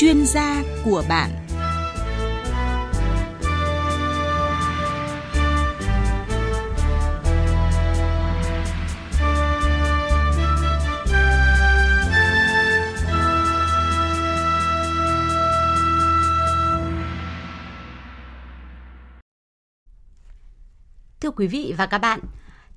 chuyên gia của bạn. Thưa quý vị và các bạn,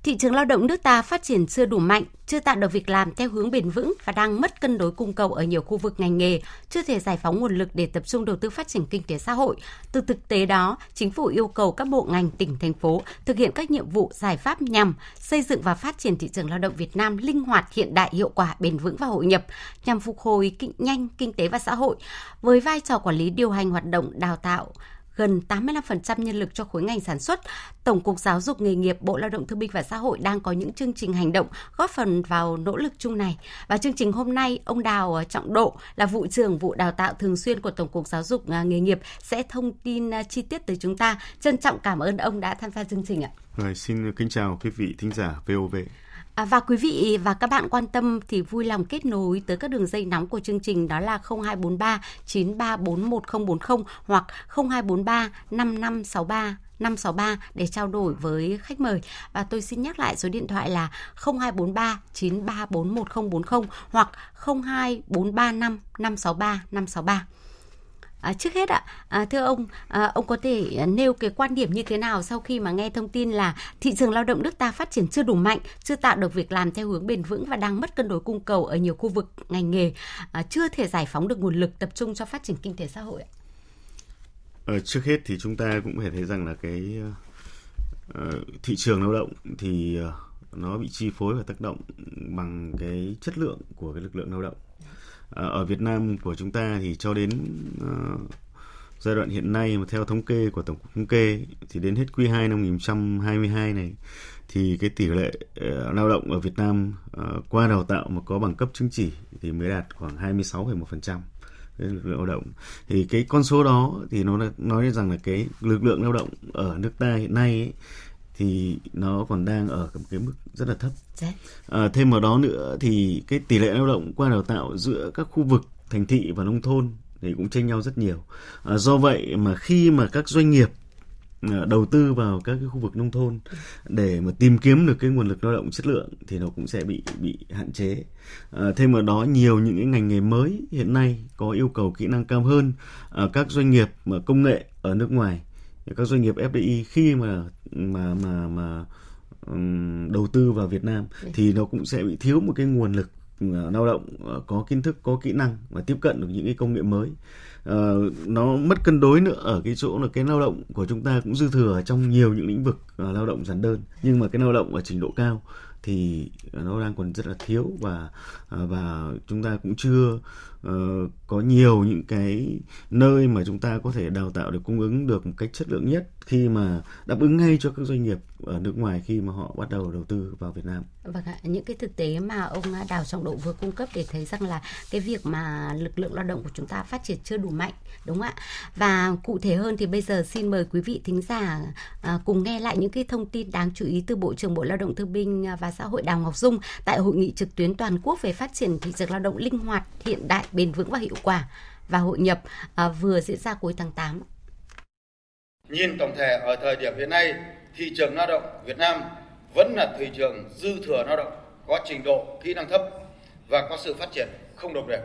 thị trường lao động nước ta phát triển chưa đủ mạnh, chưa tạo được việc làm theo hướng bền vững và đang mất cân đối cung cầu ở nhiều khu vực ngành nghề, chưa thể giải phóng nguồn lực để tập trung đầu tư phát triển kinh tế xã hội. Từ thực tế đó, chính phủ yêu cầu các bộ ngành tỉnh thành phố thực hiện các nhiệm vụ giải pháp nhằm xây dựng và phát triển thị trường lao động Việt Nam linh hoạt, hiện đại, hiệu quả, bền vững và hội nhập nhằm phục hồi kinh, nhanh kinh tế và xã hội. Với vai trò quản lý điều hành hoạt động đào tạo, gần 85% nhân lực cho khối ngành sản xuất. Tổng cục Giáo dục nghề nghiệp Bộ Lao động Thương binh và Xã hội đang có những chương trình hành động góp phần vào nỗ lực chung này. Và chương trình hôm nay, ông Đào Trọng Độ là vụ trưởng vụ đào tạo thường xuyên của Tổng cục Giáo dục à, nghề nghiệp sẽ thông tin à, chi tiết tới chúng ta. Trân trọng cảm ơn ông đã tham gia chương trình ạ. Rồi, xin kính chào quý vị thính giả VOV. À, và quý vị và các bạn quan tâm thì vui lòng kết nối tới các đường dây nóng của chương trình đó là 0243 934140 hoặc 0243 5563 563 để trao đổi với khách mời. Và tôi xin nhắc lại số điện thoại là 0243 934140 hoặc 02435 563 563. À, trước hết ạ, à, thưa ông, à, ông có thể nêu cái quan điểm như thế nào sau khi mà nghe thông tin là thị trường lao động nước ta phát triển chưa đủ mạnh, chưa tạo được việc làm theo hướng bền vững và đang mất cân đối cung cầu ở nhiều khu vực ngành nghề, à, chưa thể giải phóng được nguồn lực tập trung cho phát triển kinh tế xã hội ạ? Ờ, trước hết thì chúng ta cũng phải thấy rằng là cái uh, thị trường lao động thì uh, nó bị chi phối và tác động bằng cái chất lượng của cái lực lượng lao động Ờ, ở Việt Nam của chúng ta thì cho đến uh, giai đoạn hiện nay mà theo thống kê của tổng cục thống kê thì đến hết quý 2 năm 2022 này thì cái tỷ lệ uh, lao động ở Việt Nam uh, qua đào tạo mà có bằng cấp chứng chỉ thì mới đạt khoảng 26,1% lực lượng lao động. Thì cái con số đó thì nó nói rằng là cái lực lượng lao động ở nước ta hiện nay ấy, thì nó còn đang ở một cái mức rất là thấp. Dạ. À, thêm vào đó nữa thì cái tỷ lệ lao động qua đào tạo giữa các khu vực thành thị và nông thôn thì cũng chênh nhau rất nhiều. À, do vậy mà khi mà các doanh nghiệp à, đầu tư vào các cái khu vực nông thôn để mà tìm kiếm được cái nguồn lực lao động chất lượng thì nó cũng sẽ bị bị hạn chế. À, thêm vào đó nhiều những cái ngành nghề mới hiện nay có yêu cầu kỹ năng cao hơn. À, các doanh nghiệp mà công nghệ ở nước ngoài các doanh nghiệp FDI khi mà mà mà mà um, đầu tư vào Việt Nam thì nó cũng sẽ bị thiếu một cái nguồn lực uh, lao động uh, có kiến thức có kỹ năng và tiếp cận được những cái công nghệ mới. Uh, nó mất cân đối nữa ở cái chỗ là cái lao động của chúng ta cũng dư thừa trong nhiều những lĩnh vực lao động giản đơn. Nhưng mà cái lao động ở trình độ cao thì nó đang còn rất là thiếu và và chúng ta cũng chưa uh, có nhiều những cái nơi mà chúng ta có thể đào tạo được cung ứng được một cách chất lượng nhất khi mà đáp ứng ngay cho các doanh nghiệp ở nước ngoài khi mà họ bắt đầu đầu tư vào Việt Nam. Vâng ạ, những cái thực tế mà ông Đào Trọng Độ vừa cung cấp để thấy rằng là cái việc mà lực lượng lao động của chúng ta phát triển chưa đủ mạnh, đúng không ạ? Và cụ thể hơn thì bây giờ xin mời quý vị thính giả à, cùng nghe lại những cái thông tin đáng chú ý từ Bộ trưởng Bộ Lao động Thương binh và Xã hội Đào Ngọc Dung tại hội nghị trực tuyến toàn quốc về phát triển thị trường lao động linh hoạt, hiện đại, bền vững và hiệu quả và hội nhập à, vừa diễn ra cuối tháng 8. Nhìn tổng thể ở thời điểm hiện nay, thị trường lao động Việt Nam vẫn là thị trường dư thừa lao động, có trình độ kỹ năng thấp và có sự phát triển không đồng đều.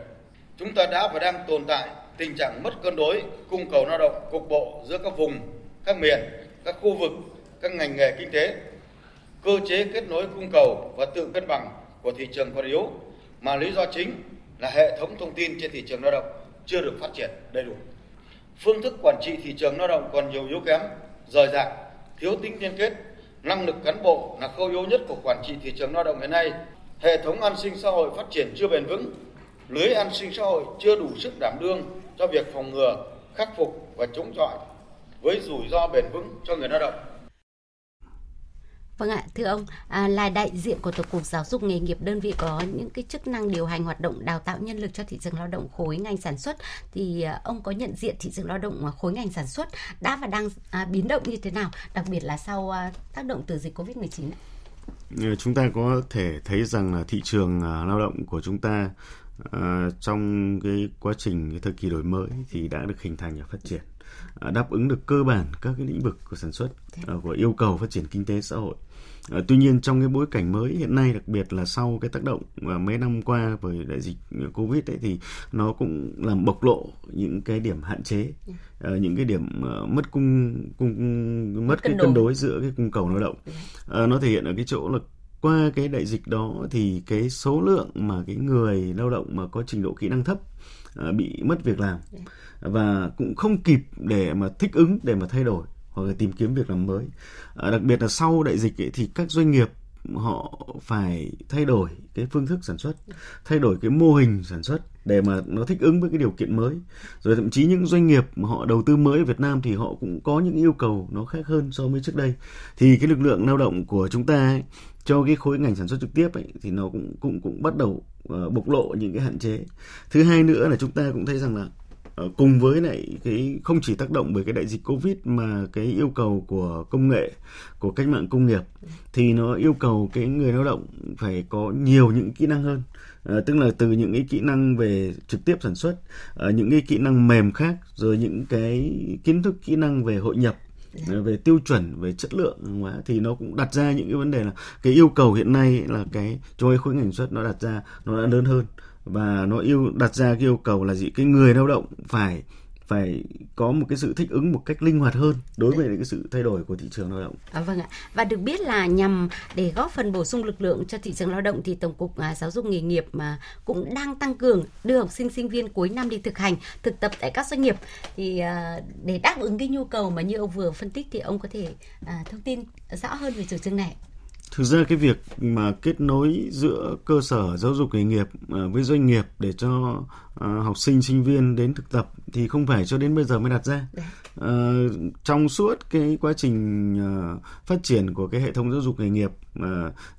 Chúng ta đã và đang tồn tại tình trạng mất cân đối cung cầu lao động cục bộ giữa các vùng, các miền, các khu vực, các ngành nghề kinh tế. Cơ chế kết nối cung cầu và tự cân bằng của thị trường còn yếu mà lý do chính là hệ thống thông tin trên thị trường lao động chưa được phát triển đầy đủ. Phương thức quản trị thị trường lao động còn nhiều yếu kém, rời rạc, thiếu tính liên kết, năng lực cán bộ là khâu yếu nhất của quản trị thị trường lao động hiện nay. Hệ thống an sinh xã hội phát triển chưa bền vững, lưới an sinh xã hội chưa đủ sức đảm đương cho việc phòng ngừa, khắc phục và chống chọi với rủi ro bền vững cho người lao động Vâng ạ, thưa ông, à, là đại diện của Tổng cục Giáo dục nghề nghiệp đơn vị có những cái chức năng điều hành hoạt động đào tạo nhân lực cho thị trường lao động khối ngành sản xuất. Thì à, ông có nhận diện thị trường lao động khối ngành sản xuất đã và đang à, biến động như thế nào, đặc biệt là sau à, tác động từ dịch Covid-19 Chúng ta có thể thấy rằng là thị trường à, lao động của chúng ta à, trong cái quá trình cái thời kỳ đổi mới thì đã được hình thành và phát triển à, đáp ứng được cơ bản các cái lĩnh vực của sản xuất à, của yêu cầu phát triển kinh tế xã hội. À, tuy nhiên trong cái bối cảnh mới hiện nay đặc biệt là sau cái tác động và mấy năm qua với đại dịch covid ấy thì nó cũng làm bộc lộ những cái điểm hạn chế uh, những cái điểm uh, mất cung cung mất cái cân đối. giữa cái cung cầu lao động. Uh, nó thể hiện ở cái chỗ là qua cái đại dịch đó thì cái số lượng mà cái người lao động mà có trình độ kỹ năng thấp bị mất việc làm. Và cũng không kịp để mà thích ứng để mà thay đổi hoặc là tìm kiếm việc làm mới. À, đặc biệt là sau đại dịch ấy, thì các doanh nghiệp họ phải thay đổi cái phương thức sản xuất thay đổi cái mô hình sản xuất để mà nó thích ứng với cái điều kiện mới. Rồi thậm chí những doanh nghiệp mà họ đầu tư mới ở Việt Nam thì họ cũng có những yêu cầu nó khác hơn so với trước đây. Thì cái lực lượng lao động của chúng ta ấy, cho cái khối ngành sản xuất trực tiếp ấy, thì nó cũng cũng cũng bắt đầu uh, bộc lộ những cái hạn chế. Thứ hai nữa là chúng ta cũng thấy rằng là Ờ, cùng với lại cái không chỉ tác động bởi cái đại dịch covid mà cái yêu cầu của công nghệ của cách mạng công nghiệp thì nó yêu cầu cái người lao động phải có nhiều những kỹ năng hơn. À, tức là từ những cái kỹ năng về trực tiếp sản xuất à, những cái kỹ năng mềm khác rồi những cái kiến thức kỹ năng về hội nhập về tiêu chuẩn về chất lượng hàng hóa thì nó cũng đặt ra những cái vấn đề là cái yêu cầu hiện nay là cái cho cái khối ngành xuất nó đặt ra nó đã lớn hơn và nó yêu đặt ra cái yêu cầu là gì cái người lao động phải phải có một cái sự thích ứng một cách linh hoạt hơn đối với cái sự thay đổi của thị trường lao động. À, vâng ạ. Và được biết là nhằm để góp phần bổ sung lực lượng cho thị trường lao động thì Tổng cục à, Giáo dục nghề nghiệp mà cũng đang tăng cường đưa học sinh sinh viên cuối năm đi thực hành, thực tập tại các doanh nghiệp thì à, để đáp ứng cái nhu cầu mà như ông vừa phân tích thì ông có thể à, thông tin rõ hơn về chủ trương này. Thực ra cái việc mà kết nối giữa cơ sở giáo dục nghề nghiệp à, với doanh nghiệp để cho à, học sinh sinh viên đến thực tập thì không phải cho đến bây giờ mới đặt ra. À, trong suốt cái quá trình à, phát triển của cái hệ thống giáo dục nghề nghiệp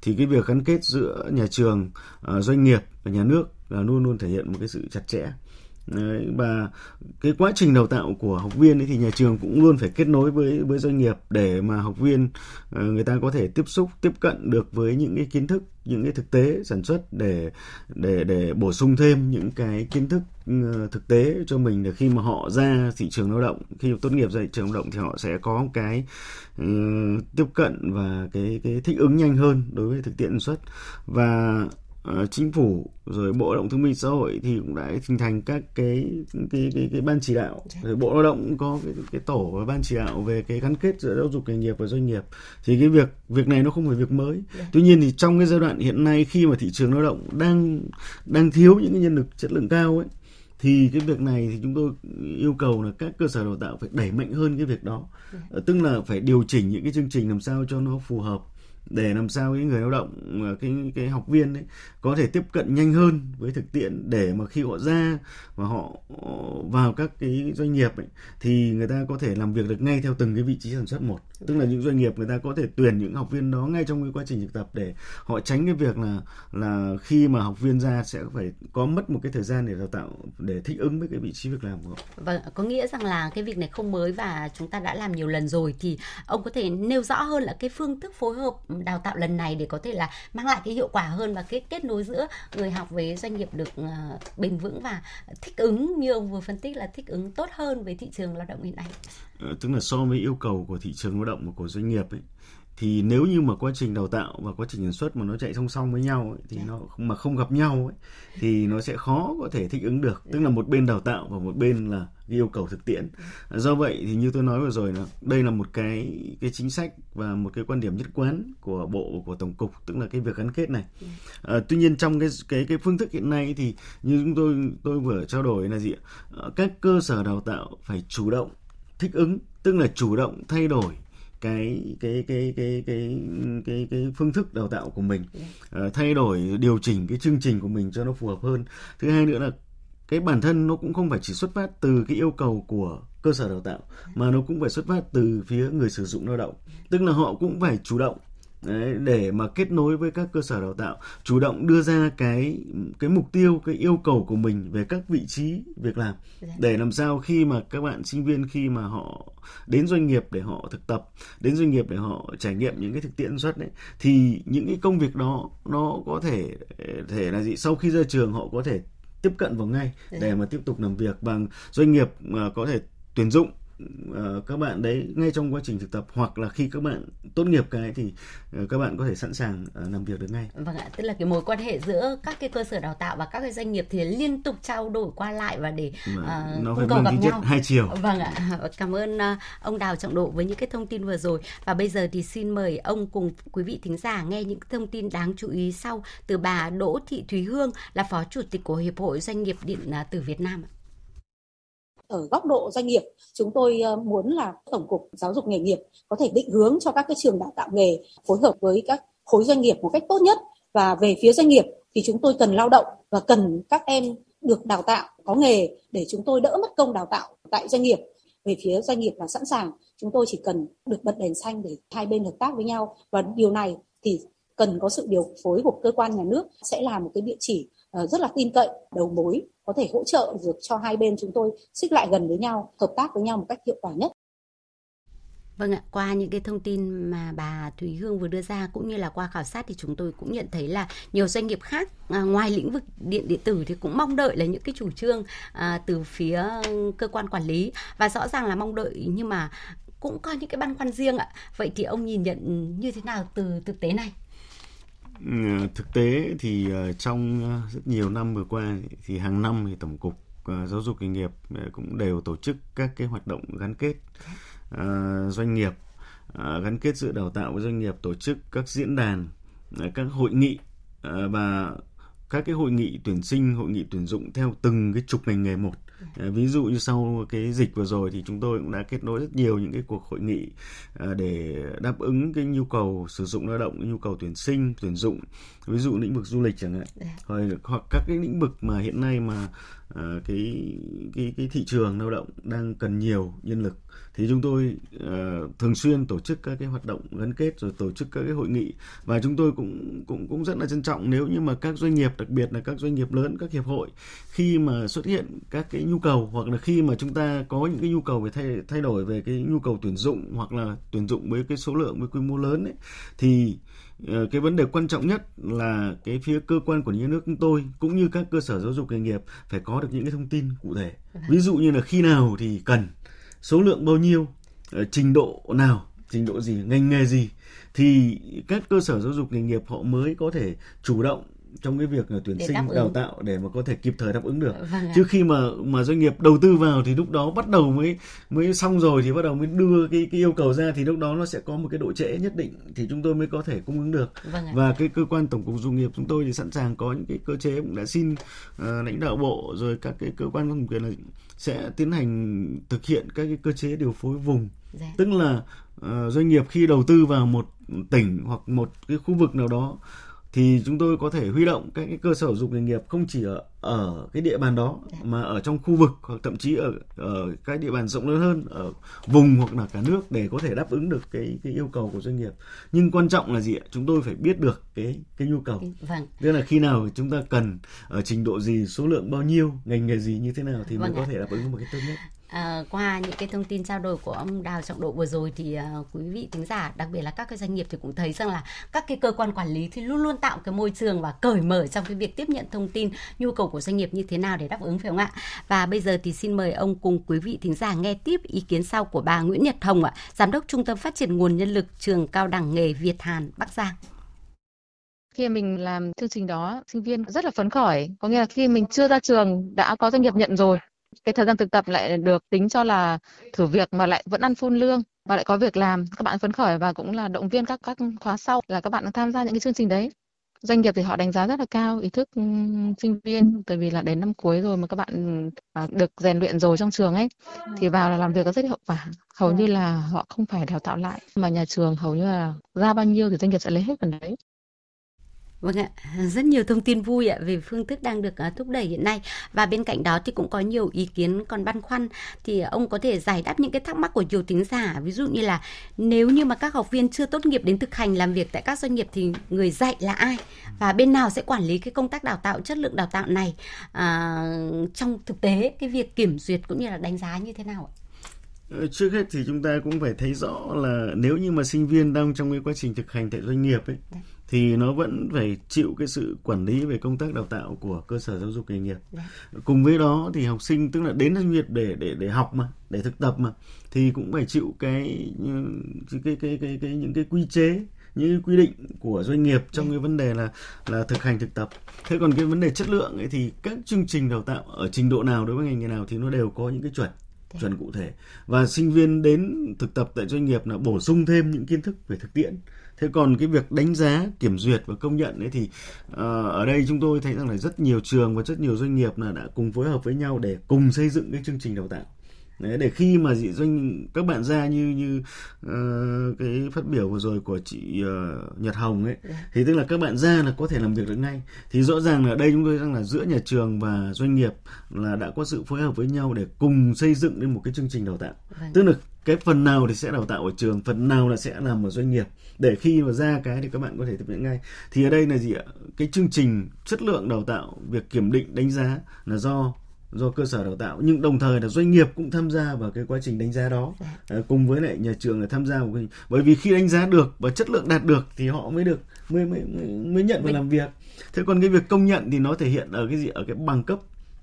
thì cái việc gắn kết giữa nhà trường, doanh nghiệp và nhà nước là luôn luôn thể hiện một cái sự chặt chẽ. Đấy, và cái quá trình đào tạo của học viên ấy thì nhà trường cũng luôn phải kết nối với với doanh nghiệp để mà học viên ờ, người ta có thể tiếp xúc tiếp cận được với những cái kiến thức những cái thực tế sản xuất để để để bổ sung thêm những cái kiến thức ờ, thực tế cho mình để khi mà họ ra thị trường lao động khi tốt nghiệp ra thị trường lao động thì họ sẽ có cái uh, tiếp cận và cái cái thích ứng nhanh hơn đối với thực tiễn sản xuất. Và uh, chính phủ rồi bộ lao động thương minh xã hội thì cũng đã hình thành các cái cái cái, cái ban chỉ đạo dạ. rồi bộ lao động cũng có cái cái tổ và ban chỉ đạo về cái gắn kết giữa giáo dục nghề nghiệp và doanh nghiệp thì cái việc việc này nó không phải việc mới yeah. Dạ. tuy nhiên thì trong cái giai đoạn hiện nay khi mà thị trường lao động đang đang thiếu những cái nhân lực chất lượng cao ấy thì cái việc này thì chúng tôi yêu cầu là các cơ sở đào tạo phải đẩy mạnh hơn cái việc đó yeah. Dạ. tức là phải điều chỉnh những cái chương trình làm sao cho nó phù hợp để làm sao cái người lao động à, cái cái học viên ấy có thể tiếp cận nhanh hơn với thực tiễn để mà khi họ ra và họ ờ, vào các cái doanh nghiệp ấy, thì người ta có thể làm việc được ngay theo từng cái vị trí sản xuất một tức là những doanh nghiệp người ta có thể tuyển những học viên đó ngay trong cái quá trình thực tập để họ tránh cái việc là là khi mà học viên ra sẽ phải có mất một cái thời gian để đào tạo để thích ứng với cái vị trí việc làm của họ. Vâng, có nghĩa rằng là cái việc này không mới và chúng ta đã làm nhiều lần rồi thì ông có thể nêu rõ hơn là cái phương thức phối hợp đào tạo lần này để có thể là mang lại cái hiệu quả hơn và cái kết nối giữa người học với doanh nghiệp được uh, bền vững và thích ứng như ông vừa phân tích là thích ứng tốt hơn với thị trường lao động hiện nay. Ờ, tức là so với yêu cầu của thị trường lao động và của doanh nghiệp ấy thì nếu như mà quá trình đào tạo và quá trình sản xuất mà nó chạy song song với nhau ấy, thì yeah. Dạ. nó mà không gặp nhau ấy, thì nó sẽ khó có thể thích ứng được tức là một bên đào tạo và một bên là yêu cầu thực tiễn. Do vậy thì như tôi nói vừa rồi là đây là một cái cái chính sách và một cái quan điểm nhất quán của bộ của tổng cục tức là cái việc gắn kết này. À, tuy nhiên trong cái cái cái phương thức hiện nay thì như chúng tôi tôi vừa trao đổi là gì ạ? Các cơ sở đào tạo phải chủ động thích ứng tức là chủ động thay đổi cái cái cái cái cái cái cái phương thức đào tạo của mình. Uh, thay đổi điều chỉnh cái chương trình của mình cho nó phù hợp hơn. Thứ hai nữa là cái bản thân nó cũng không phải chỉ xuất phát từ cái yêu cầu của cơ sở đào tạo mà nó cũng phải xuất phát từ phía người sử dụng lao động. Tức là họ cũng phải chủ động Đấy, để mà kết nối với các cơ sở đào tạo chủ động đưa ra cái cái mục tiêu cái yêu cầu của mình về các vị trí việc làm. Dạ. để làm sao khi mà các bạn sinh viên khi mà họ đến doanh nghiệp để họ thực tập đến doanh nghiệp để họ trải nghiệm những cái thực tiễn xuất đấy thì những cái công việc đó nó có thể thể là gì? Sau khi ra trường họ có thể tiếp cận vào ngay để mà tiếp tục làm việc và doanh nghiệp có thể tuyển dụng uh, các bạn đấy ngay trong quá trình thực tập hoặc là khi các bạn tốt nghiệp cái thì uh, các bạn có thể sẵn sàng uh, làm việc được ngay. Vâng ạ, tức là cái mối quan hệ giữa các cái cơ sở đào tạo và các cái doanh nghiệp thì liên tục trao đổi qua lại và để uh, nó phải cầu gặp nhau. hai chiều. Vâng ạ, cảm ơn uh, ông Đào Trọng Độ với những cái thông tin vừa rồi và bây giờ thì xin mời ông cùng quý vị thính giả nghe những thông tin đáng chú ý sau từ bà Đỗ Thị Thúy Hương là phó chủ tịch của Hiệp hội Doanh nghiệp điện tử Việt Nam ở góc độ doanh nghiệp. Chúng tôi ờ, muốn là tổng cục giáo dục nghề nghiệp có thể định hướng cho các cái trường đào tạo nghề phối hợp với các khối doanh nghiệp một cách tốt nhất. Và về phía doanh nghiệp thì chúng tôi cần lao động và cần các em được đào tạo có nghề để chúng tôi đỡ mất công đào tạo tại doanh nghiệp. Về phía doanh nghiệp là sẵn sàng, chúng tôi chỉ cần được bật đèn xanh để hai bên hợp tác với nhau. Và điều này thì cần có sự điều phối của cơ quan nhà nước sẽ là một cái địa chỉ Ờ, rất là tin cậy đầu mối có thể hỗ trợ được cho hai bên chúng tôi xích lại gần với nhau hợp tác với nhau một cách hiệu quả nhất Vâng ạ, qua những cái thông tin mà bà Thúy Hương vừa đưa ra cũng như là qua khảo sát thì chúng tôi cũng nhận thấy là nhiều doanh nghiệp khác à, ngoài lĩnh vực điện điện tử thì cũng mong đợi là những cái chủ trương à, từ phía cơ quan quản lý và rõ ràng là mong đợi nhưng mà cũng có những cái băn khoăn riêng ạ. Vậy thì ông nhìn nhận như thế nào từ thực tế này? Ờ, thực tế thì ờ, trong ờ, rất nhiều năm vừa qua thì hàng năm thì tổng cục giáo dục nghề nghiệp cũng đều tổ chức các cái hoạt động gắn kết doanh nghiệp gắn kết giữa đào tạo với doanh nghiệp, tổ chức các diễn đàn các hội nghị và các cái hội nghị tuyển sinh, hội nghị tuyển dụng theo từng cái trục ngành nghề một ví dụ như sau cái dịch vừa rồi thì chúng tôi cũng đã kết nối rất nhiều những cái cuộc hội nghị à, để đáp ứng cái nhu cầu sử dụng lao động nhu cầu tuyển sinh tuyển dụng ví dụ lĩnh vực du lịch chẳng hạn. Dạ. hoặc, các cái lĩnh vực mà hiện nay mà à, cái cái cái thị trường lao động đang cần nhiều nhân lực. Thì chúng tôi uh, thường xuyên tổ chức các cái hoạt động gắn kết rồi tổ chức các cái hội nghị. Và chúng tôi cũng cũng cũng rất là trân trọng nếu như mà các doanh nghiệp đặc biệt là các doanh nghiệp lớn các hiệp hội khi mà xuất hiện các cái nhu cầu hoặc là khi mà chúng ta có những cái nhu cầu về thay thay đổi về cái nhu cầu tuyển dụng hoặc là tuyển dụng với cái số lượng với quy mô lớn ấy, thì ờ, cái vấn đề quan trọng nhất là cái phía cơ quan quản lý nhà nước chúng tôi cũng như các cơ sở giáo dục nghề nghiệp phải có được những cái thông tin cụ thể. Ví dụ như là khi nào thì cần số lượng bao nhiêu ờ, trình độ nào trình độ gì ngành nghề gì thì các cơ sở giáo dục nghề nghiệp họ mới có thể chủ động trong cái việc tuyển để sinh đào tạo để mà có thể kịp thời đáp ứng được. Vâng chứ khi mà mà doanh nghiệp đầu tư vào thì lúc đó bắt đầu mới mới xong rồi thì bắt đầu mới đưa cái cái yêu cầu ra thì lúc đó nó sẽ có một cái độ trễ nhất định thì chúng tôi mới có thể cung ứng được. Vâng và cái cơ quan tổng cục doanh nghiệp chúng tôi thì sẵn sàng có những cái cơ chế cũng đã xin uh, lãnh đạo bộ rồi các cái cơ quan có thẩm quyền là sẽ tiến hành thực hiện các cái cơ chế điều phối vùng. Dạ. tức là uh, doanh nghiệp khi đầu tư vào một tỉnh hoặc một cái khu vực nào đó thì chúng tôi có thể huy động các cái cơ sở dục nghề nghiệp không chỉ ở ở cái địa bàn đó dạ. mà ở trong khu vực hoặc thậm chí ở ở cái địa bàn rộng lớn hơn ở vùng hoặc là cả nước để có thể đáp ứng được cái cái yêu cầu của doanh nghiệp nhưng quan trọng là gì ạ chúng tôi phải biết được cái cái nhu cầu vâng. tức là khi nào chúng ta cần ở trình độ gì số lượng bao nhiêu ngành nghề gì như thế nào thì vâng mới ạ. có thể đáp ứng một cái tốt nhất À, qua những cái thông tin trao đổi của ông Đào Trọng Độ vừa rồi thì uh, quý vị thính giả đặc biệt là các cái doanh nghiệp thì cũng thấy rằng là các cái cơ quan quản lý thì luôn luôn tạo cái môi trường và cởi mở trong cái việc tiếp nhận thông tin nhu cầu của doanh nghiệp như thế nào để đáp ứng phải không ạ? Và bây giờ thì xin mời ông cùng quý vị thính giả nghe tiếp ý kiến sau của bà Nguyễn Nhật Hồng ạ, giám đốc Trung tâm Phát triển nguồn nhân lực trường cao đẳng nghề Việt Hàn Bắc Giang. Khi mình làm chương trình đó sinh viên rất là phấn khởi. Có nghĩa là khi mình chưa ra trường đã có doanh nghiệp nhận rồi cái thời gian thực tập lại được tính cho là thử việc mà lại vẫn ăn full lương và lại có việc làm các bạn phấn khởi và cũng là động viên các các khóa sau là các bạn tham gia những cái chương trình đấy doanh nghiệp thì họ đánh giá rất là cao ý thức sinh viên bởi vì là đến năm cuối rồi mà các bạn à, được rèn luyện rồi trong trường ấy thì vào là làm việc rất hiệu quả. Hầu như là họ không phải đào tạo lại mà nhà trường hầu như là ra bao nhiêu thì doanh nghiệp sẽ lấy hết phần đấy Vâng ạ, rất nhiều thông tin vui ạ về phương thức đang được ờ, thúc đẩy hiện nay. Và bên cạnh đó thì cũng có nhiều ý kiến còn băn khoăn. Thì ờ, ông có thể giải đáp những cái thắc mắc của nhiều tính giả. Ví dụ như là nếu như mà các học viên chưa tốt nghiệp đến thực hành làm việc tại các doanh nghiệp thì người dạy là ai? Và bên nào sẽ quản lý cái công tác đào tạo chất lượng đào tạo này? À, trong thực tế cái việc kiểm duyệt cũng như là đánh giá như thế nào ạ? Ờ, trước hết thì chúng ta cũng phải thấy rõ là nếu như mà sinh viên đang trong cái quá trình thực hành tại doanh nghiệp ấy Đấy. thì nó vẫn phải chịu cái sự quản lý về công tác đào tạo của cơ sở giáo dục nghề nghiệp. Đấy. Cùng với đó thì học sinh tức là đến doanh nghiệp để để để học mà, để thực tập mà thì cũng phải chịu cái cái cái cái cái, cái những cái quy chế những quy định của doanh nghiệp trong cái vấn đề là là thực hành thực tập. Thế còn cái vấn đề chất lượng ấy thì các chương trình đào tạo ở trình độ nào đối với ngành nghề nào thì nó đều có những cái chuẩn chuẩn cụ thể. Và sinh viên đến thực tập tại doanh nghiệp là bổ sung thêm những kiến thức về thực tiễn. Thế còn cái việc đánh giá kiểm duyệt và công nhận ấy thì uh, ở đây chúng tôi thấy rằng là rất nhiều trường và rất nhiều doanh nghiệp là đã cùng phối hợp với nhau để cùng xây dựng cái chương trình đào tạo Đấy, để khi mà dị doanh các bạn ra như như uh, cái phát biểu vừa rồi của chị uh, Nhật Hồng ấy yeah. Dạ. thì tức là các bạn ra là có thể làm việc được ngay thì rõ ràng là đây chúng tôi rằng là giữa nhà trường và doanh nghiệp là đã có sự phối hợp với nhau để cùng xây dựng lên một cái chương trình đào tạo vâng. tức là cái phần nào thì sẽ đào tạo ở trường phần nào là sẽ làm ở doanh nghiệp để khi mà ra cái thì các bạn có thể thực hiện ngay thì ở đây là gì ạ cái chương trình chất lượng đào tạo việc kiểm định đánh giá là do do cơ sở đào tạo. Nhưng đồng thời là doanh nghiệp cũng tham gia vào cái quá trình đánh giá đó. À, cùng với lại nhà trường là tham gia vào cái bởi vì khi đánh giá được và chất lượng đạt được thì họ mới được mới mới mới nhận vào làm việc. Thế còn cái việc công nhận thì nó thể hiện ở cái gì? Ở cái bằng cấp.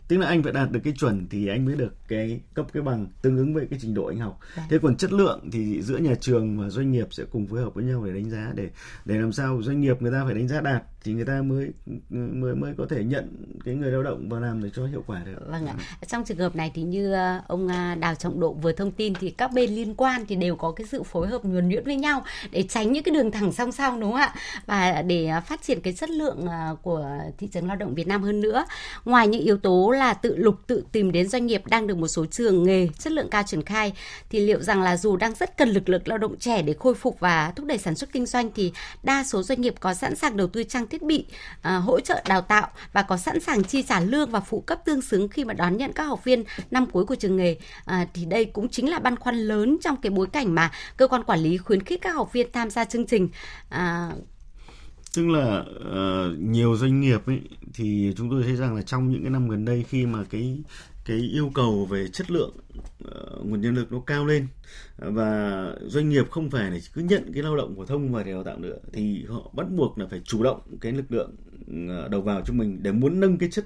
Tức là anh phải đạt được cái chuẩn thì anh mới được cái cấp cái bằng tương ứng với cái trình độ anh học. Đấy. thế còn chất lượng thì giữa nhà trường và doanh nghiệp sẽ cùng phối hợp với nhau để đánh giá để để làm sao doanh nghiệp người ta phải đánh giá đạt thì người ta mới mới mới có thể nhận cái người lao động và làm để cho hiệu quả được. Vâng ạ. Ừ. Trong trường hợp này thì như ờ, ông à, Đào Trọng Độ vừa thông tin thì các bên liên quan thì đều có cái sự phối hợp nhuần nhuyễn với nhau để tránh những cái đường thẳng song song đúng không ạ? Và để à, phát triển cái chất lượng à, của thị trường lao động Việt Nam hơn nữa. Ngoài những yếu tố là tự lục tự tìm đến doanh nghiệp đang được một số trường nghề chất lượng cao triển khai thì liệu rằng là dù đang rất cần lực lượng lao động trẻ để khôi phục và thúc đẩy sản xuất kinh doanh thì đa số doanh nghiệp có sẵn sàng đầu tư trang thiết bị à, hỗ trợ đào tạo và có sẵn sàng chi trả lương và phụ cấp tương xứng khi mà đón nhận các học viên năm cuối của trường nghề. À, thì đây cũng chính là băn khoăn lớn trong cái bối cảnh mà cơ quan quản lý khuyến khích các học viên tham gia chương trình. À, tức là uh, nhiều doanh nghiệp ấy thì chúng tôi thấy rằng là trong những cái năm gần đây khi mà cái cái yêu cầu về chất lượng uh, nguồn nhân lực nó cao lên ờ, và doanh nghiệp không phải là cứ nhận cái lao động phổ thông và để đào tạo nữa thì họ bắt buộc là phải chủ động cái lực lượng ờ, đầu vào cho mình để muốn nâng cái chất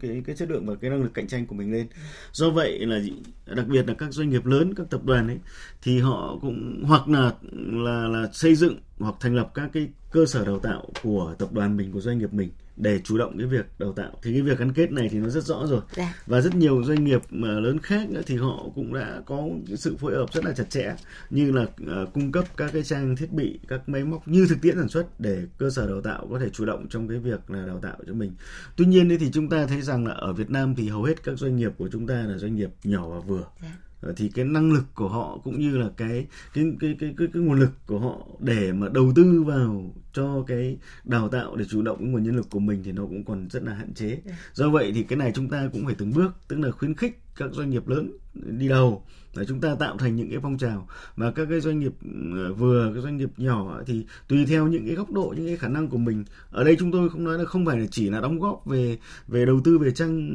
cái cái chất lượng và cái năng lực cạnh tranh của mình lên. Do vậy là đặc biệt là các doanh nghiệp lớn các tập đoàn ấy thì họ cũng hoặc là là là xây dựng hoặc thành lập các cái cơ sở đào tạo của tập đoàn mình của doanh nghiệp mình để chủ động cái việc đào tạo. Thì cái việc gắn kết này thì nó rất rõ rồi. Dạ. và rất nhiều doanh nghiệp mà lớn khác nữa thì họ cũng đã có sự phối hợp rất là chặt chẽ như là uh, cung cấp các cái trang thiết bị các máy móc như thực tiễn sản xuất để cơ sở đào tạo có thể chủ động trong cái việc là đào tạo cho mình. Tuy nhiên thì chúng ta thấy rằng là ở Việt Nam thì hầu hết các doanh nghiệp của chúng ta là doanh nghiệp nhỏ và vừa. Dạ thì cái năng lực của họ cũng như là cái cái cái cái cái, cái nguồn lực của họ để mà đầu tư vào cho cái đào tạo để chủ động cái nguồn nhân lực của mình thì nó cũng còn rất là hạn chế. Dạ. Do vậy thì cái này chúng ta cũng phải từng bước tức là khuyến khích các doanh nghiệp lớn đi đầu để chúng ta tạo thành những cái phong trào mà các cái doanh nghiệp ờ, vừa các doanh nghiệp nhỏ thì tùy theo những cái góc độ những cái khả năng của mình ở đây chúng tôi không nói là không phải là chỉ là đóng góp về về đầu tư về trang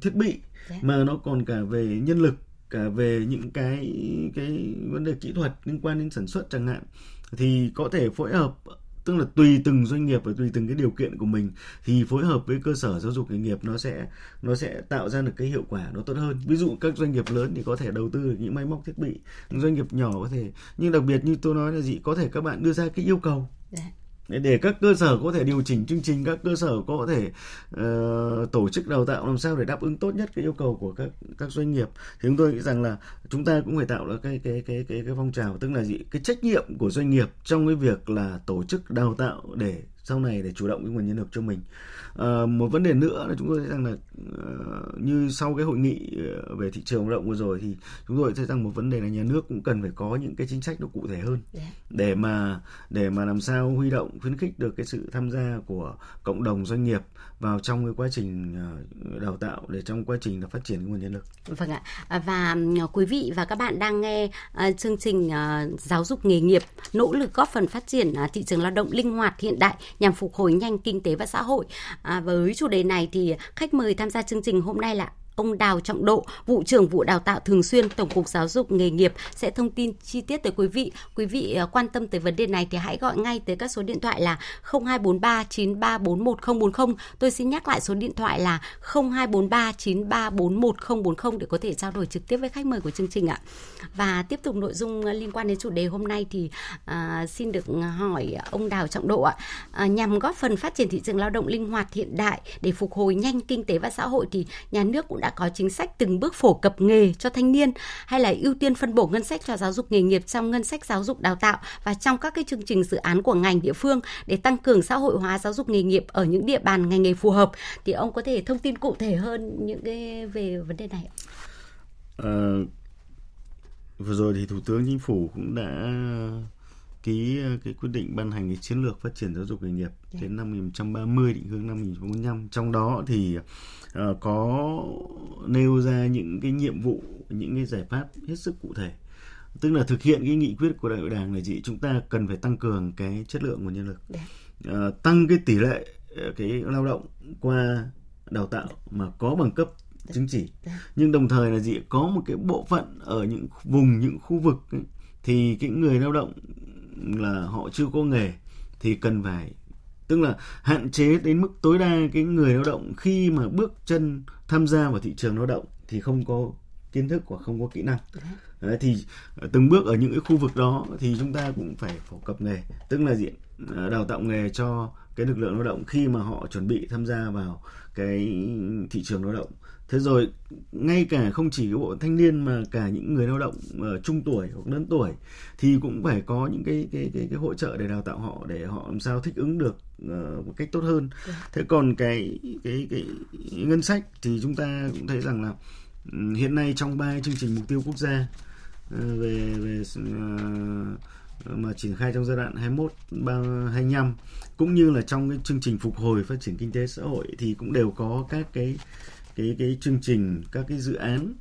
thiết bị yeah. mà nó còn cả về nhân lực cả về những cái cái vấn đề kỹ thuật liên quan đến sản xuất chẳng hạn thì có thể phối hợp tức là tùy từng doanh nghiệp và tùy từng cái điều kiện của mình thì phối hợp với cơ sở giáo dục nghề nghiệp nó sẽ nó sẽ tạo ra được cái hiệu quả nó tốt hơn. Ví dụ các doanh nghiệp lớn thì có thể đầu tư được những máy móc thiết bị doanh nghiệp nhỏ có thể nhưng đặc biệt như tôi nói là gì có thể các bạn đưa ra cái yêu cầu. Dạ để các cơ sở có thể điều chỉnh chương trình các cơ sở có thể uh, tổ chức đào tạo làm sao để đáp ứng tốt nhất cái yêu cầu của các các doanh nghiệp. Thì chúng tôi nghĩ rằng là chúng ta cũng phải tạo ra cái cái cái cái cái phong trào tức là gì? Cái trách nhiệm của doanh nghiệp trong cái việc là tổ chức đào tạo để sau này để chủ động cái nguồn nhân lực cho mình à, một vấn đề nữa là chúng tôi thấy rằng là uh, như sau cái hội nghị ờ, về thị trường lao động vừa rồi thì chúng tôi thấy rằng một vấn đề là nhà nước cũng cần phải có những cái chính sách nó cụ thể hơn. Dạ. để mà để mà làm sao huy động khuyến khích được cái sự tham gia của cộng đồng doanh nghiệp vào trong cái quá trình đào tạo để trong quá trình là phát triển nguồn nhân lực. Vâng ạ. À, và quý vị và các bạn đang nghe chương trình giáo dục nghề nghiệp nỗ lực góp phần phát triển thị trường lao động linh hoạt hiện đại nhằm phục hồi nhanh kinh tế và xã hội. À, với chủ đề này thì khách mời tham gia chương trình hôm nay là ông Đào Trọng Độ, vụ trưởng vụ đào tạo thường xuyên Tổng cục Giáo dục nghề nghiệp sẽ thông tin chi tiết tới quý vị. Quý vị à, quan tâm tới vấn đề này thì hãy gọi ngay tới các số điện thoại là 0243 9341 Tôi xin nhắc lại số điện thoại là 0243 9341 để có thể trao đổi trực tiếp với khách mời của chương trình ạ. Và tiếp tục nội dung liên quan đến chủ đề hôm nay thì à, xin được hỏi ông Đào Trọng Độ ạ. À, nhằm góp phần phát triển thị trường lao động linh hoạt hiện đại để phục hồi nhanh kinh tế và xã hội thì nhà nước cũng đã có chính sách từng bước phổ cập nghề cho thanh niên hay là ưu tiên phân bổ ngân sách cho giáo dục nghề nghiệp trong ngân sách giáo dục đào tạo và trong các cái chương trình dự án của ngành địa phương để tăng cường xã hội hóa giáo dục nghề nghiệp ở những địa bàn ngành nghề phù hợp thì ông có thể thông tin cụ thể hơn những cái về vấn đề này ạ? À, vừa rồi thì thủ tướng chính phủ cũng đã ký ờ, cái quyết định ban hành cái chiến lược phát triển giáo dục nghề nghiệp yeah. Dạ. đến năm 2030 định hướng năm 2045 trong đó thì uh, có nêu ra những cái nhiệm vụ những cái giải pháp hết sức cụ thể tức là thực hiện cái nghị quyết của đại hội đảng là gì chúng ta cần phải tăng cường cái chất lượng nguồn nhân lực yeah. Dạ. uh, tăng cái tỷ lệ cái lao động qua đào tạo mà có bằng cấp chứng chỉ dạ. nhưng đồng thời là gì có một cái bộ phận ở những vùng những khu vực ấy, thì cái người lao động là họ chưa có nghề thì cần phải tức là hạn chế đến mức tối đa cái người lao động khi mà bước chân tham gia vào thị trường lao động thì không có kiến thức hoặc không có kỹ năng. Đấy, thì từng bước ở những cái khu vực đó thì chúng ta cũng phải phổ cập nghề tức là diện đào tạo nghề cho cái lực lượng lao động khi mà họ chuẩn bị tham gia vào cái thị trường lao động thế rồi ngay cả không chỉ cái bộ thanh niên mà cả những người lao động ở trung tuổi hoặc lớn tuổi thì cũng phải có những cái cái cái, cái hỗ trợ để đào tạo họ để họ làm sao thích ứng được uh, một cách tốt hơn dạ. thế còn cái cái cái ngân sách thì chúng ta cũng thấy rằng là hiện nay trong ba chương trình mục tiêu quốc gia uh, về về uh, mà triển khai trong giai đoạn 21 25 cũng như là trong cái chương trình phục hồi phát triển kinh tế xã hội thì cũng đều có các cái cái cái chương trình các cái dự án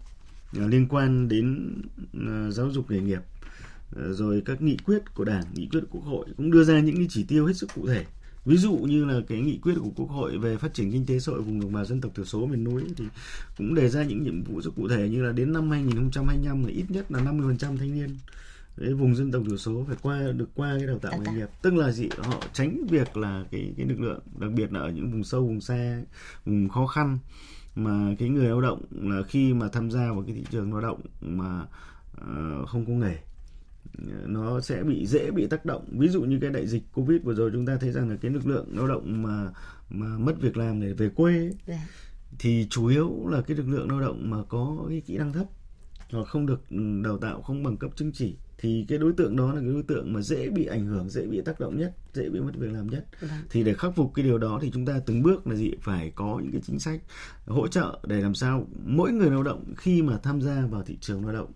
à, liên quan đến à, giáo dục nghề nghiệp à, rồi các nghị quyết của đảng nghị quyết của quốc hội cũng đưa ra những cái chỉ tiêu hết sức cụ thể. Ví dụ như là cái nghị quyết của quốc hội về phát triển kinh tế xã hội vùng đồng bào dân tộc thiểu số miền núi thì cũng đề ra những nhiệm vụ rất cụ thể như là đến năm 2025 là ít nhất là 50% thanh niên cái vùng dân tộc thiểu số phải qua được qua cái đào tạo nghề nghiệp. Tức là gì? Họ tránh việc là cái cái lực lượng đặc biệt là ở những vùng sâu vùng xa vùng khó khăn mà cái người lao động là khi mà tham gia vào cái thị trường lao động mà uh, không có nghề nó sẽ bị dễ bị tác động ví dụ như cái đại dịch covid vừa rồi chúng ta thấy rằng là cái lực lượng lao động mà mà mất việc làm để về quê ấy, dạ. thì chủ yếu là cái lực lượng lao động mà có cái kỹ năng thấp hoặc không được đào tạo không bằng cấp chứng chỉ thì cái đối tượng đó là cái đối tượng mà dễ bị ảnh hưởng dễ bị tác động nhất dễ bị mất việc làm nhất vâng. thì để khắc phục cái điều đó thì chúng ta từng bước là gì phải có những cái chính sách hỗ trợ để làm sao mỗi người lao động khi mà tham gia vào thị trường lao động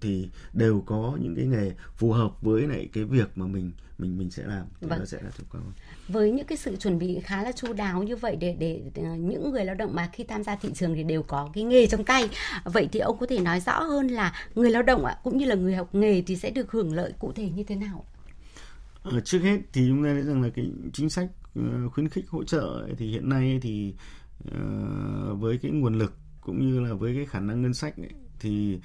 thì đều có những cái nghề phù hợp với lại cái việc mà mình mình mình sẽ làm thì vâng. nó sẽ là hiệu quả. Với những cái sự chuẩn bị khá là chu đáo như vậy để, để để những người lao động mà khi tham gia thị trường thì đều có cái nghề trong tay. Vậy thì ông có thể nói rõ hơn là người lao động ạ cũng như là người học nghề thì sẽ được hưởng lợi cụ thể như thế nào? À, trước hết thì chúng ta thấy rằng là cái chính sách uh, khuyến khích hỗ trợ thì hiện nay thì với cái nguồn lực cũng như là với cái khả năng ngân sách ấy, thì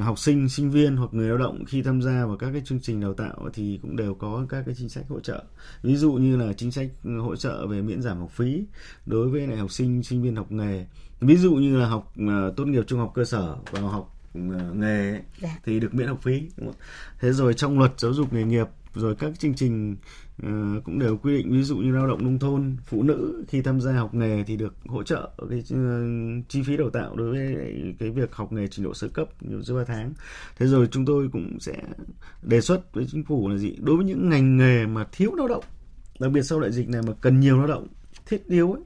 học sinh sinh viên hoặc người lao động khi tham gia vào các cái chương trình đào tạo thì cũng đều có các cái chính sách hỗ trợ ví dụ như là chính sách hỗ trợ về miễn giảm học phí đối với lại học sinh sinh viên học nghề ví dụ như là học uh, tốt nghiệp trung học cơ sở và học uh, nghề dạ. thì được miễn học phí đúng không? thế rồi trong luật giáo dục nghề nghiệp rồi các chương trình uh, cũng đều quy định ví dụ như lao động nông thôn phụ nữ khi tham gia học nghề thì được hỗ trợ cái uh, chi phí đào tạo đối với cái việc học nghề trình độ sơ cấp dưới ba tháng. Thế rồi chúng tôi cũng sẽ đề xuất với chính phủ là gì? Đối với những ngành nghề mà thiếu lao động đặc biệt sau đại dịch này mà cần nhiều lao động thiết yếu ấy,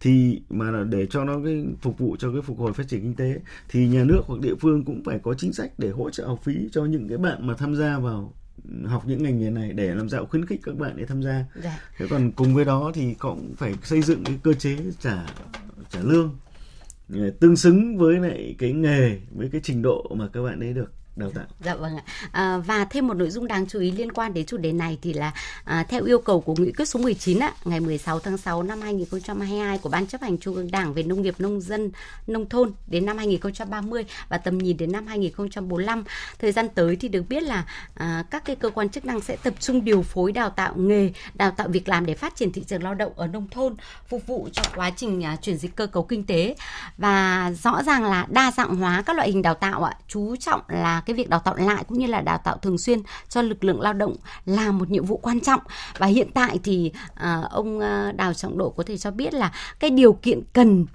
thì mà để cho nó cái phục vụ cho cái phục hồi phát triển kinh tế thì nhà nước hoặc địa phương cũng phải có chính sách để hỗ trợ học phí cho những cái bạn mà tham gia vào học những ngành nghề này để làm sao khuyến khích các bạn để tham gia dạ. thế còn cùng với đó thì cũng phải xây dựng cái cơ chế trả trả lương tương xứng với lại cái nghề với cái trình độ mà các bạn ấy được đào tạo. Dạ vâng ạ. À, và thêm một nội dung đáng chú ý liên quan đến chủ đề này thì là à, theo yêu cầu của nghị quyết số 19 ạ, ngày 16 tháng 6 năm 2022 của Ban chấp hành Trung ương Đảng về nông nghiệp nông dân nông thôn đến năm 2030 và tầm nhìn đến năm 2045. Thời gian tới thì được biết là à, các cái cơ quan chức năng sẽ tập trung điều phối đào tạo nghề, đào tạo việc làm để phát triển thị trường lao động ở nông thôn, phục vụ cho quá trình à, chuyển dịch cơ cấu kinh tế và rõ ràng là đa dạng hóa các loại hình đào tạo ạ, chú trọng là cái việc đào tạo lại cũng như là đào tạo thường xuyên cho lực lượng lao động là một nhiệm vụ quan trọng và hiện tại thì à, ông à, Đào Trọng Độ có thể cho biết là cái điều kiện cần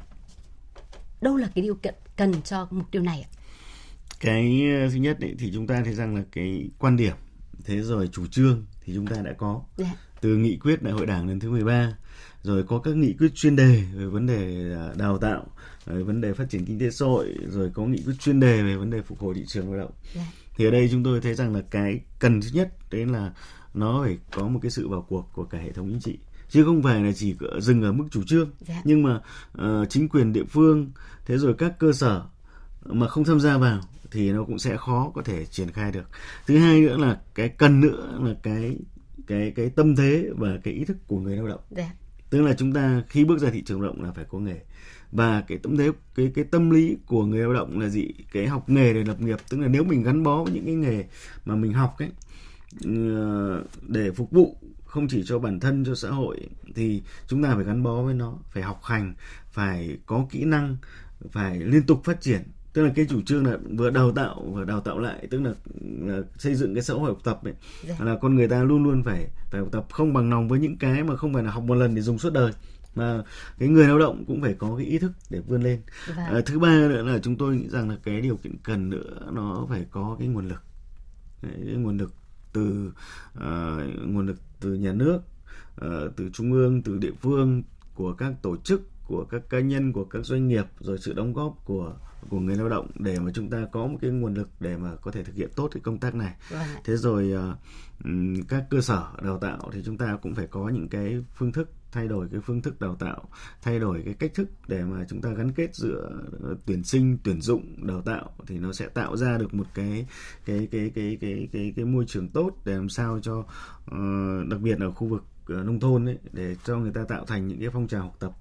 đâu là cái điều kiện cần cho mục tiêu này ạ? Cái ờ, thứ nhất ấy, thì chúng ta thấy rằng là cái quan điểm thế rồi chủ trương thì chúng ta đã có yeah. Dạ. từ nghị quyết đại hội đảng lần thứ 13 rồi có các nghị quyết chuyên đề về vấn đề à, đào tạo về vấn đề phát triển kinh tế xã hội rồi có nghị quyết chuyên đề về vấn đề phục hồi thị trường lao động yeah. Dạ. thì ở đây chúng tôi thấy rằng là cái cần thứ nhất đấy là nó phải có một cái sự vào cuộc của cả hệ thống chính trị chứ không phải là chỉ dừng ở mức chủ trương. Dạ. nhưng mà uh, chính quyền địa phương thế rồi các cơ sở mà không tham gia vào thì nó cũng sẽ khó có thể triển khai được thứ hai nữa là cái cần nữa là cái cái cái tâm thế và cái ý thức của người lao động. Dạ tức là chúng ta khi bước ra thị trường lao động là phải có nghề. Và cái tâm thế, cái cái tâm lý của người lao động là gì? Cái học nghề để lập nghiệp. Tức là nếu mình gắn bó với những cái nghề mà mình học ấy ờ, để phục vụ không chỉ cho bản thân, cho xã hội, thì chúng ta phải gắn bó với nó, phải học hành, phải có kỹ năng, phải liên tục phát triển tức là cái chủ trương là vừa đào tạo vừa đào tạo lại tức là, là xây dựng cái xã hội học tập ấy dạ. là con người ta luôn luôn phải phải học tập không bằng lòng với những cái mà không phải là học một lần để dùng suốt đời mà cái người lao động cũng phải có cái ý thức để vươn lên vâng. à, thứ ba nữa là chúng tôi nghĩ rằng là cái điều kiện cần nữa nó phải có cái nguồn lực Đấy, cái nguồn lực từ uh, nguồn lực từ nhà nước uh, từ trung ương từ địa phương của các tổ chức của các cá nhân của các doanh nghiệp rồi sự đóng góp của của người lao động để mà chúng ta có một cái nguồn lực để mà có thể thực hiện tốt cái công tác này. Thế rồi uh, các cơ sở đào tạo thì chúng ta cũng phải có những cái phương thức thay đổi cái phương thức đào tạo thay đổi cái cách thức để mà chúng ta gắn kết giữa tuyển sinh tuyển dụng đào tạo thì nó sẽ tạo ra được một cái cái cái cái cái cái cái môi trường tốt để làm sao cho uh, đặc biệt ở khu vực nông thôn ấy để cho người ta tạo thành những cái phong trào học tập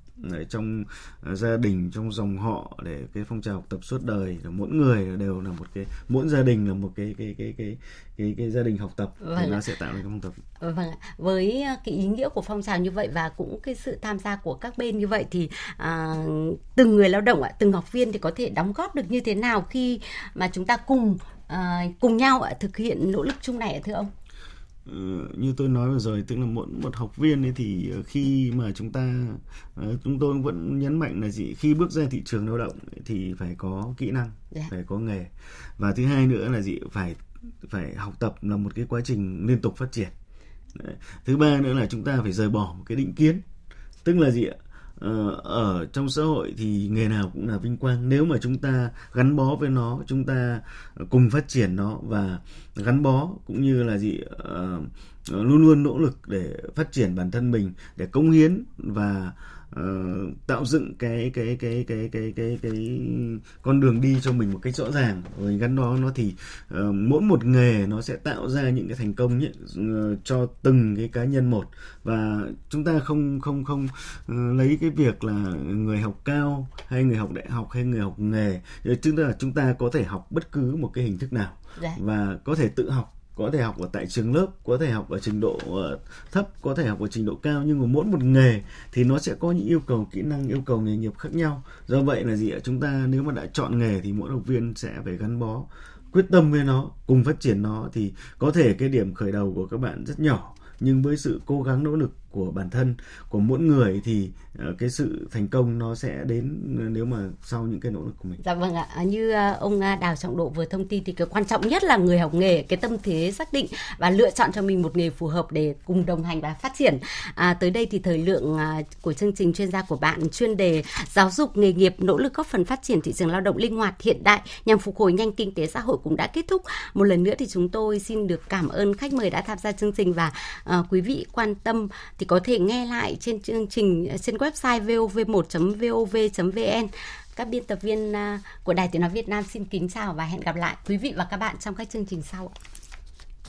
trong uh, gia đình trong dòng họ để cái phong trào học tập suốt đời là mỗi người đều là một cái mỗi gia đình là một cái cái cái cái cái cái gia đình học tập vâng thì nó sẽ tạo nên cái phong tập. Vâng với ờ, cái ý nghĩa của phong trào như vậy và cũng cái sự tham gia của các bên như vậy thì à, từng người lao động ạ từng học viên thì có thể đóng góp được như thế nào khi mà chúng ta cùng à, cùng nhau ạ thực hiện nỗ lực chung này thưa ông như tôi nói vừa rồi tức là mỗi một học viên ấy thì ờ, khi mà chúng ta ờ, chúng tôi vẫn nhấn mạnh là gì khi bước ra thị trường lao động thì phải có kỹ năng yeah. Dạ. phải có nghề và thứ hai nữa là gì phải phải học tập là một cái quá trình liên tục phát triển Đấy. thứ ba nữa là chúng ta phải rời bỏ một cái định kiến tức là gì ạ Ờ, Ờ, ở trong xã hội thì nghề nào cũng là vinh quang. Nếu mà chúng ta gắn bó với nó chúng ta cùng phát triển nó và gắn bó cũng như là gì uh, luôn luôn nỗ lực để phát triển bản thân mình để cống hiến và uh, tạo dựng cái cái cái cái cái cái cái con đường đi cho mình một cách rõ ràng. Rồi gắn đó nó thì uh, mỗi một nghề nó sẽ tạo ra những cái thành công nhé, uh, cho từng cái cá nhân một. Và chúng ta không không không uh, lấy cái việc là người học cao hay người học đại học hay người học nghề. Chúng ta chúng ta có thể học bất cứ một cái hình thức nào dạ. và có thể tự học có thể học ở tại trường lớp, có thể học ở trình độ ờ, thấp, có thể học ở trình độ cao, nhưng mà mỗi một nghề thì nó sẽ có những yêu cầu, kỹ năng, yêu cầu nghề nghiệp khác nhau. Do vậy là gì ạ? Chúng ta nếu mà đã chọn nghề thì mỗi học viên sẽ phải gắn bó quyết tâm với nó, cùng phát triển nó. Thì có thể cái điểm khởi đầu của các bạn rất nhỏ, nhưng với sự cố gắng, nỗ lực của bản thân của mỗi người thì ờ, cái sự thành công nó sẽ đến nếu mà sau những cái nỗ lực của mình. Dạ vâng ạ, à, như ờ, ông à, Đào Trọng Độ vừa thông tin thì cái quan trọng nhất là người học nghề cái tâm thế xác định và lựa chọn cho mình một nghề phù hợp để cùng đồng hành và phát triển. À, tới đây thì thời lượng à, của chương trình chuyên gia của bạn chuyên đề giáo dục nghề nghiệp nỗ lực góp phần phát triển thị trường lao động linh hoạt hiện đại nhằm phục hồi nhanh kinh tế xã hội cũng đã kết thúc. Một lần nữa thì chúng tôi xin được cảm ơn khách mời đã tham gia chương trình và uh, quý vị quan tâm thì có thể nghe lại trên chương trình ờ, trên website vov1.vov.vn Các biên tập viên à, của Đài Tiếng Nói Việt Nam xin kính chào và hẹn gặp lại quý vị và các bạn trong các chương trình sau.